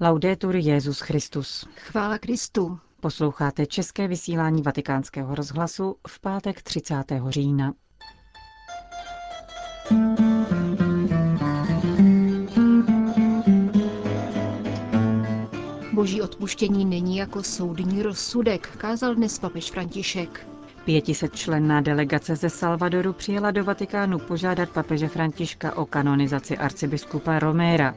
Laudetur Jezus Christus. Chvála Kristu. Posloucháte české vysílání Vatikánského rozhlasu v pátek 30. října. Boží odpuštění není jako soudní rozsudek, kázal dnes papež František. Pětisetčlenná delegace ze Salvadoru přijela do Vatikánu požádat papeže Františka o kanonizaci arcibiskupa Roméra.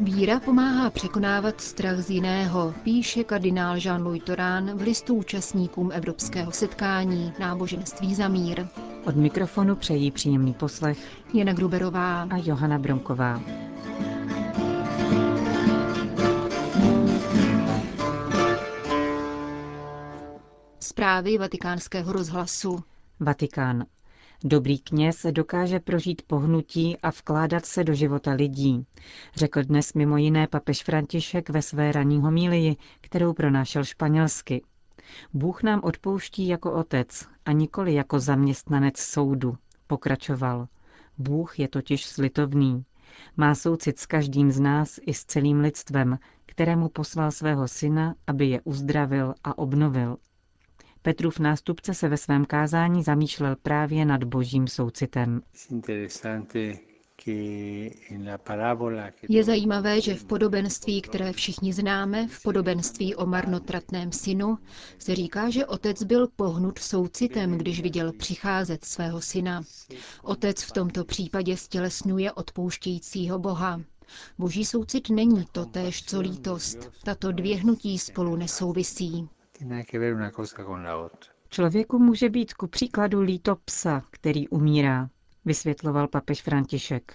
Víra pomáhá překonávat strach z jiného, píše kardinál Jean-Louis Torán v listu účastníkům evropského setkání Náboženství za mír. Od mikrofonu přejí příjemný poslech Jana Gruberová a Johana Bromková. Zprávy vatikánského rozhlasu. Vatikán. Dobrý kněz dokáže prožít pohnutí a vkládat se do života lidí, řekl dnes mimo jiné papež František ve své ranní homílii, kterou pronášel španělsky. Bůh nám odpouští jako otec a nikoli jako zaměstnanec soudu, pokračoval. Bůh je totiž slitovný. Má soucit s každým z nás i s celým lidstvem, kterému poslal svého syna, aby je uzdravil a obnovil. Petrův nástupce se ve svém kázání zamýšlel právě nad božím soucitem. Je zajímavé, že v podobenství, které všichni známe, v podobenství o marnotratném synu, se říká, že otec byl pohnut soucitem, když viděl přicházet svého syna. Otec v tomto případě stělesňuje odpouštějícího Boha. Boží soucit není to též, co lítost. Tato dvě hnutí spolu nesouvisí. Člověku může být ku příkladu líto psa, který umírá, vysvětloval papež František.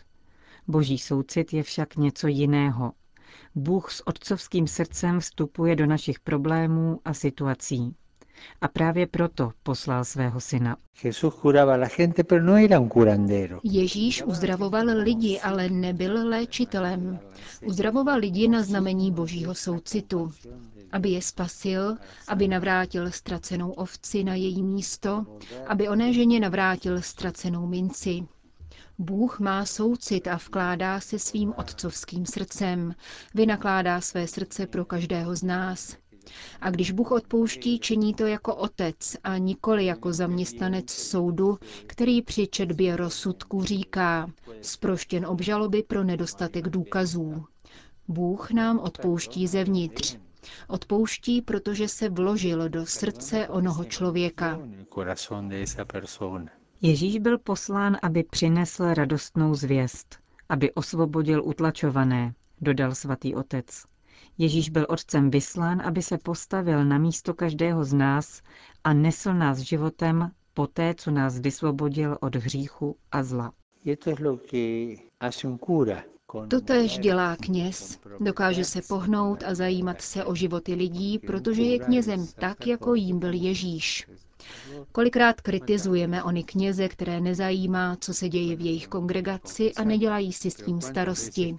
Boží soucit je však něco jiného. Bůh s otcovským srdcem vstupuje do našich problémů a situací. A právě proto poslal svého syna. No Ježíš uzdravoval lidi, ale nebyl léčitelem. Uzdravoval lidi na znamení božího soucitu. Aby je spasil, aby navrátil ztracenou ovci na její místo, aby oné ženě navrátil ztracenou minci. Bůh má soucit a vkládá se svým otcovským srdcem. Vynakládá své srdce pro každého z nás. A když Bůh odpouští, činí to jako otec a nikoli jako zaměstnanec soudu, který při četbě rozsudku říká, sproštěn obžaloby pro nedostatek důkazů. Bůh nám odpouští zevnitř. Odpouští, protože se vložil do srdce onoho člověka. Ježíš byl poslán, aby přinesl radostnou zvěst, aby osvobodil utlačované, dodal svatý otec. Ježíš byl otcem vyslán, aby se postavil na místo každého z nás a nesl nás životem poté, co nás vysvobodil od hříchu a zla. Totež dělá kněz. Dokáže se pohnout a zajímat se o životy lidí, protože je knězem tak, jako jím byl Ježíš. Kolikrát kritizujeme ony kněze, které nezajímá, co se děje v jejich kongregaci a nedělají si s tím starosti.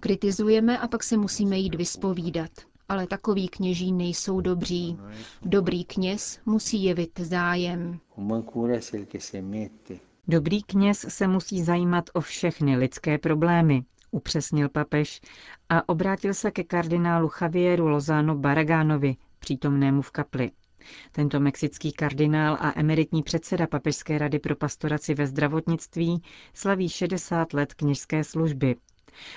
Kritizujeme a pak se musíme jít vyspovídat. Ale takoví kněží nejsou dobří. Dobrý kněz musí jevit zájem. Dobrý kněz se musí zajímat o všechny lidské problémy, upřesnil papež a obrátil se ke kardinálu Javieru Lozano Baragánovi, přítomnému v kapli. Tento mexický kardinál a emeritní předseda Papežské rady pro pastoraci ve zdravotnictví slaví 60 let kněžské služby.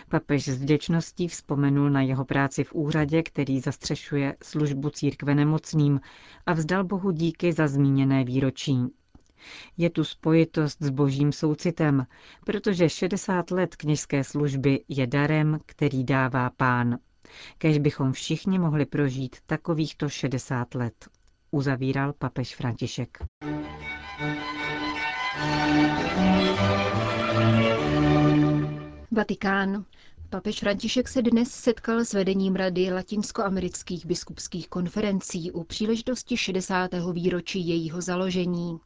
Papež s vděčností vzpomenul na jeho práci v úřadě, který zastřešuje službu církve nemocným a vzdal Bohu díky za zmíněné výročí. Je tu spojitost s božím soucitem, protože 60 let kněžské služby je darem, který dává pán. Kež bychom všichni mohli prožít takovýchto 60 let, uzavíral papež František. Vatikán. Papež František se dnes setkal s vedením Rady latinskoamerických biskupských konferencí u příležitosti 60. výročí jejího založení.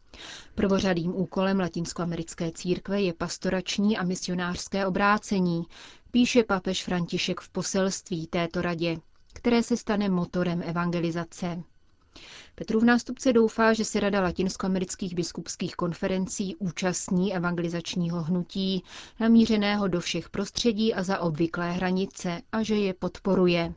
Prvořadým úkolem latinskoamerické církve je pastorační a misionářské obrácení, píše papež František v poselství této radě, které se stane motorem evangelizace. Petrův nástupce doufá, že se Rada latinskoamerických biskupských konferencí účastní evangelizačního hnutí, namířeného do všech prostředí a za obvyklé hranice a že je podporuje.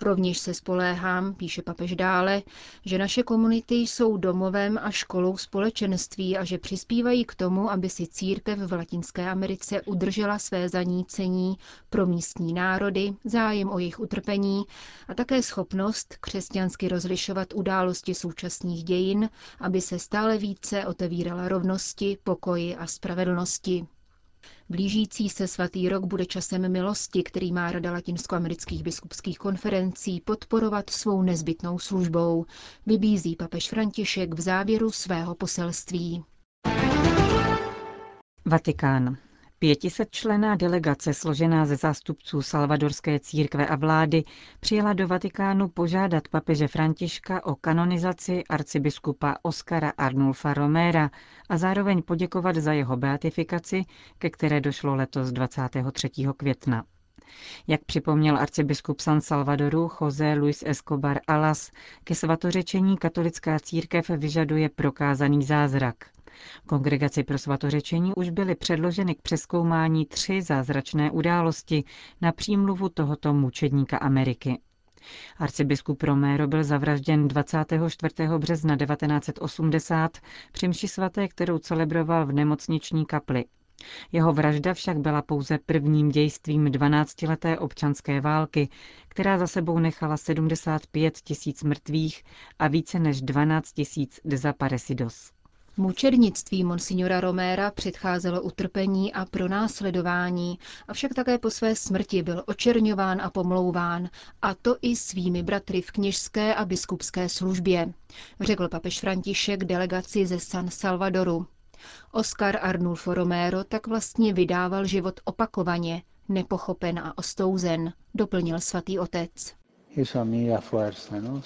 Rovněž se spoléhám, píše papež dále, že naše komunity jsou domovem a školou společenství a že přispívají k tomu, aby si církev v Latinské Americe udržela své zanícení pro místní národy, zájem o jejich utrpení a také schopnost křesťansky rozlišovat události současných dějin, aby se stále více otevírala rovnosti, pokoji a spravedlnosti. Blížící se svatý rok bude časem milosti, který má Rada latinskoamerických biskupských konferencí podporovat svou nezbytnou službou, vybízí papež František v závěru svého poselství. Vatikán. Pětisetčlená delegace složená ze zástupců Salvadorské církve a vlády přijela do Vatikánu požádat papeže Františka o kanonizaci arcibiskupa Oskara Arnulfa Romera a zároveň poděkovat za jeho beatifikaci, ke které došlo letos 23. května. Jak připomněl arcibiskup San Salvadoru José Luis Escobar Alas, ke svatořečení katolická církev vyžaduje prokázaný zázrak. Kongregaci pro svatořečení už byly předloženy k přeskoumání tři zázračné události na přímluvu tohoto mučedníka Ameriky. Arcibiskup Romero byl zavražděn 24. března 1980 při mši svaté, kterou celebroval v nemocniční kapli. Jeho vražda však byla pouze prvním dějstvím 12-leté občanské války, která za sebou nechala 75 tisíc mrtvých a více než 12 tisíc desaparecidos. Mučednictví monsignora Roméra předcházelo utrpení a pronásledování, avšak také po své smrti byl očerňován a pomlouván, a to i svými bratry v kněžské a biskupské službě, řekl papež František delegaci ze San Salvadoru. Oscar Arnulfo Romero tak vlastně vydával život opakovaně, nepochopen a ostouzen, doplnil svatý otec. No?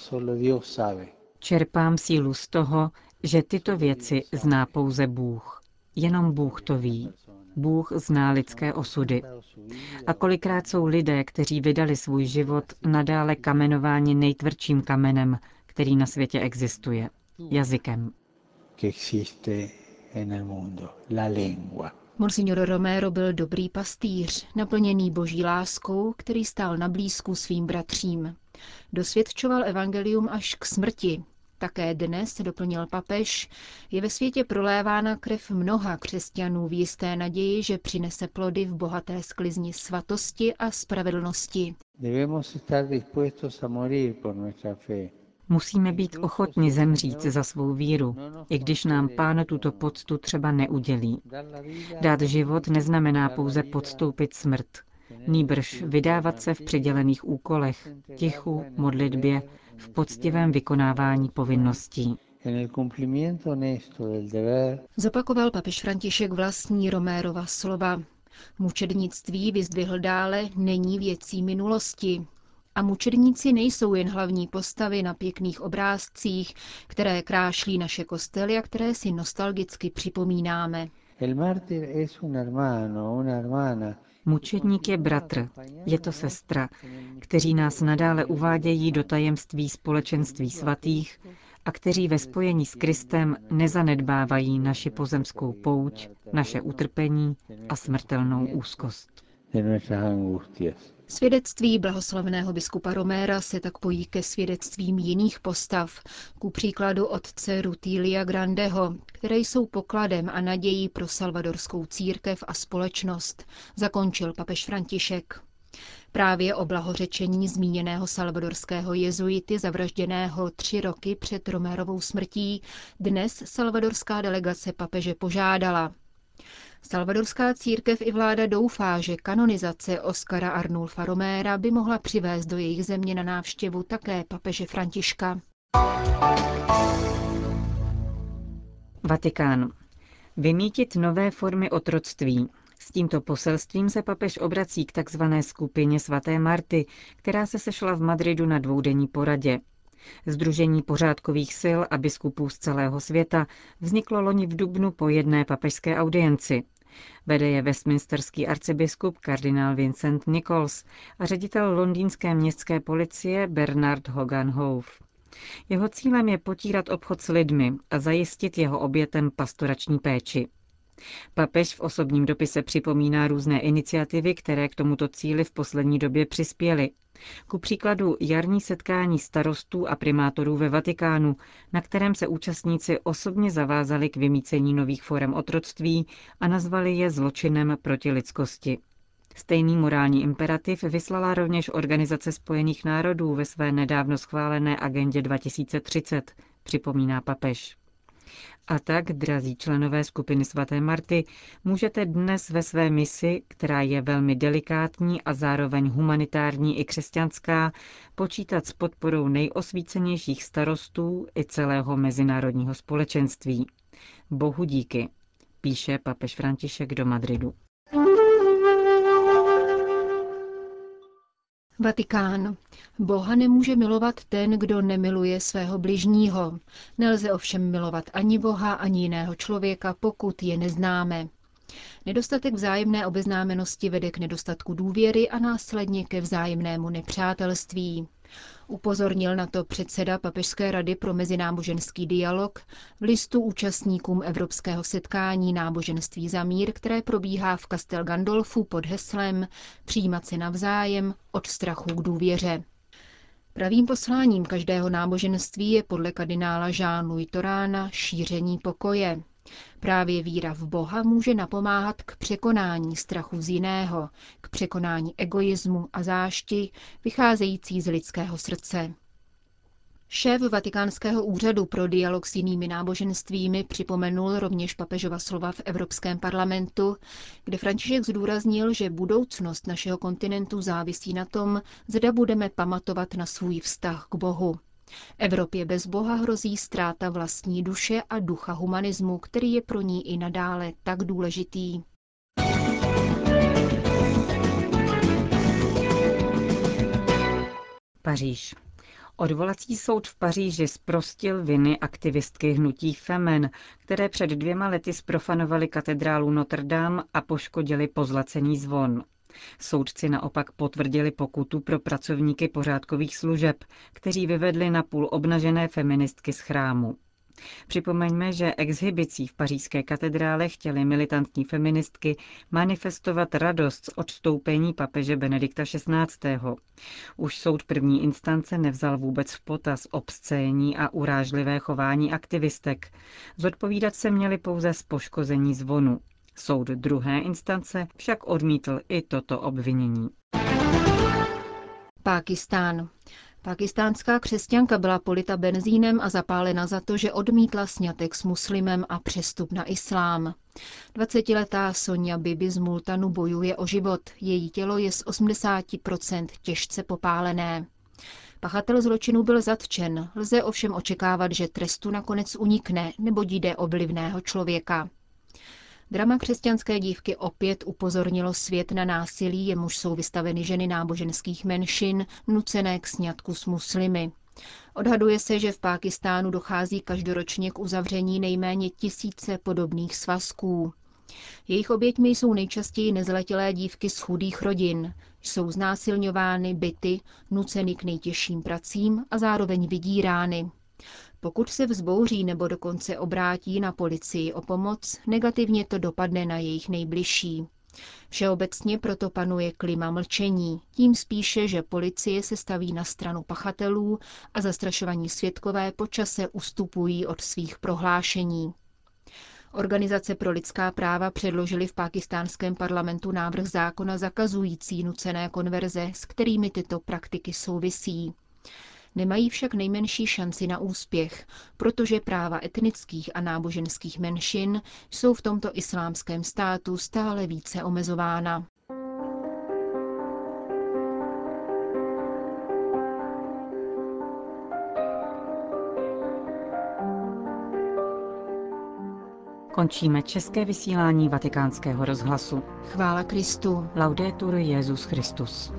Čerpám sílu z toho, že tyto věci zná pouze Bůh. Jenom Bůh to ví. Bůh zná lidské osudy. A kolikrát jsou lidé, kteří vydali svůj život, nadále kamenováni nejtvrdším kamenem, který na světě existuje. Jazykem. Monsignor Romero byl dobrý pastýř, naplněný boží láskou, který stál na blízku svým bratřím. Dosvědčoval evangelium až k smrti, také dnes, doplnil papež, je ve světě prolévána krev mnoha křesťanů v jisté naději, že přinese plody v bohaté sklizni svatosti a spravedlnosti. Musíme být ochotni zemřít za svou víru, i když nám pán tuto poctu třeba neudělí. Dát život neznamená pouze podstoupit smrt, nýbrž vydávat se v přidělených úkolech, tichu, modlitbě, v poctivém vykonávání povinností. Zopakoval papež František vlastní Romérova slova. Mučednictví vyzdvihl dále není věcí minulosti. A mučedníci nejsou jen hlavní postavy na pěkných obrázcích, které krášlí naše kostely a které si nostalgicky připomínáme. El mártir es un hermano, una hermana Mučedník je bratr, je to sestra, kteří nás nadále uvádějí do tajemství společenství svatých a kteří ve spojení s Kristem nezanedbávají naši pozemskou pouť, naše utrpení a smrtelnou úzkost. Svědectví blahoslavného biskupa Roméra se tak pojí ke svědectvím jiných postav, ku příkladu otce Rutilia Grandeho, které jsou pokladem a nadějí pro salvadorskou církev a společnost, zakončil papež František. Právě o blahořečení zmíněného salvadorského jezuity zavražděného tři roky před Romérovou smrtí dnes salvadorská delegace papeže požádala. Salvadorská církev i vláda doufá, že kanonizace Oskara Arnulfa Roméra by mohla přivést do jejich země na návštěvu také papeže Františka. Vatikán. Vymítit nové formy otroctví. S tímto poselstvím se papež obrací k takzvané skupině svaté Marty, která se sešla v Madridu na dvoudenní poradě. Združení pořádkových sil a biskupů z celého světa vzniklo loni v Dubnu po jedné papežské audienci. Vede je westminsterský arcibiskup kardinál Vincent Nichols a ředitel londýnské městské policie Bernard Hogan Hove. Jeho cílem je potírat obchod s lidmi a zajistit jeho obětem pastorační péči. Papež v osobním dopise připomíná různé iniciativy, které k tomuto cíli v poslední době přispěly. Ku příkladu jarní setkání starostů a primátorů ve Vatikánu, na kterém se účastníci osobně zavázali k vymícení nových forem otroctví a nazvali je zločinem proti lidskosti. Stejný morální imperativ vyslala rovněž Organizace spojených národů ve své nedávno schválené agendě 2030, připomíná papež. A tak, drazí členové skupiny svaté Marty, můžete dnes ve své misi, která je velmi delikátní a zároveň humanitární i křesťanská, počítat s podporou nejosvícenějších starostů i celého mezinárodního společenství. Bohu díky, píše papež František do Madridu. Vatikán. Boha nemůže milovat ten, kdo nemiluje svého bližního. Nelze ovšem milovat ani Boha, ani jiného člověka, pokud je neznáme. Nedostatek vzájemné obeznámenosti vede k nedostatku důvěry a následně ke vzájemnému nepřátelství. Upozornil na to předseda Papežské rady pro mezináboženský dialog v listu účastníkům Evropského setkání náboženství za mír, které probíhá v Castel Gandolfu pod heslem Přijímat se navzájem od strachu k důvěře. Pravým posláním každého náboženství je podle kardinála Jean-Louis Torána šíření pokoje. Právě víra v Boha může napomáhat k překonání strachu z jiného, k překonání egoismu a zášti vycházející z lidského srdce. Šéf Vatikánského úřadu pro dialog s jinými náboženstvími připomenul rovněž papežova slova v Evropském parlamentu, kde František zdůraznil, že budoucnost našeho kontinentu závisí na tom, zda budeme pamatovat na svůj vztah k Bohu. Evropě bez Boha hrozí ztráta vlastní duše a ducha humanismu, který je pro ní i nadále tak důležitý. Paříž. Odvolací soud v Paříži zprostil viny aktivistky hnutí Femen, které před dvěma lety sprofanovali katedrálu Notre Dame a poškodili pozlacený zvon. Soudci naopak potvrdili pokutu pro pracovníky pořádkových služeb, kteří vyvedli na půl obnažené feministky z chrámu. Připomeňme, že exhibicí v pařížské katedrále chtěly militantní feministky manifestovat radost z odstoupení papeže Benedikta XVI. Už soud první instance nevzal vůbec v potaz obscénní a urážlivé chování aktivistek. Zodpovídat se měli pouze z poškození zvonu. Soud druhé instance však odmítl i toto obvinění. Pákistán. Pakistánská křesťanka byla polita benzínem a zapálena za to, že odmítla snětek s muslimem a přestup na islám. 20-letá Sonja Bibi z Multanu bojuje o život. Její tělo je z 80% těžce popálené. Pachatel zločinu byl zatčen, lze ovšem očekávat, že trestu nakonec unikne, nebo jde o vlivného člověka. Drama křesťanské dívky opět upozornilo svět na násilí, jemuž jsou vystaveny ženy náboženských menšin, nucené k sňatku s muslimy. Odhaduje se, že v Pákistánu dochází každoročně k uzavření nejméně tisíce podobných svazků. Jejich oběťmi jsou nejčastěji nezletilé dívky z chudých rodin. Jsou znásilňovány, byty, nuceny k nejtěžším pracím a zároveň vydírány. Pokud se vzbouří nebo dokonce obrátí na policii o pomoc, negativně to dopadne na jejich nejbližší. Všeobecně proto panuje klima mlčení, tím spíše, že policie se staví na stranu pachatelů a zastrašovaní svědkové počase ustupují od svých prohlášení. Organizace pro lidská práva předložily v pakistánském parlamentu návrh zákona zakazující nucené konverze, s kterými tyto praktiky souvisí. Nemají však nejmenší šanci na úspěch, protože práva etnických a náboženských menšin jsou v tomto islámském státu stále více omezována. Končíme české vysílání vatikánského rozhlasu. Chvála Kristu. Laudetur Jezus Christus.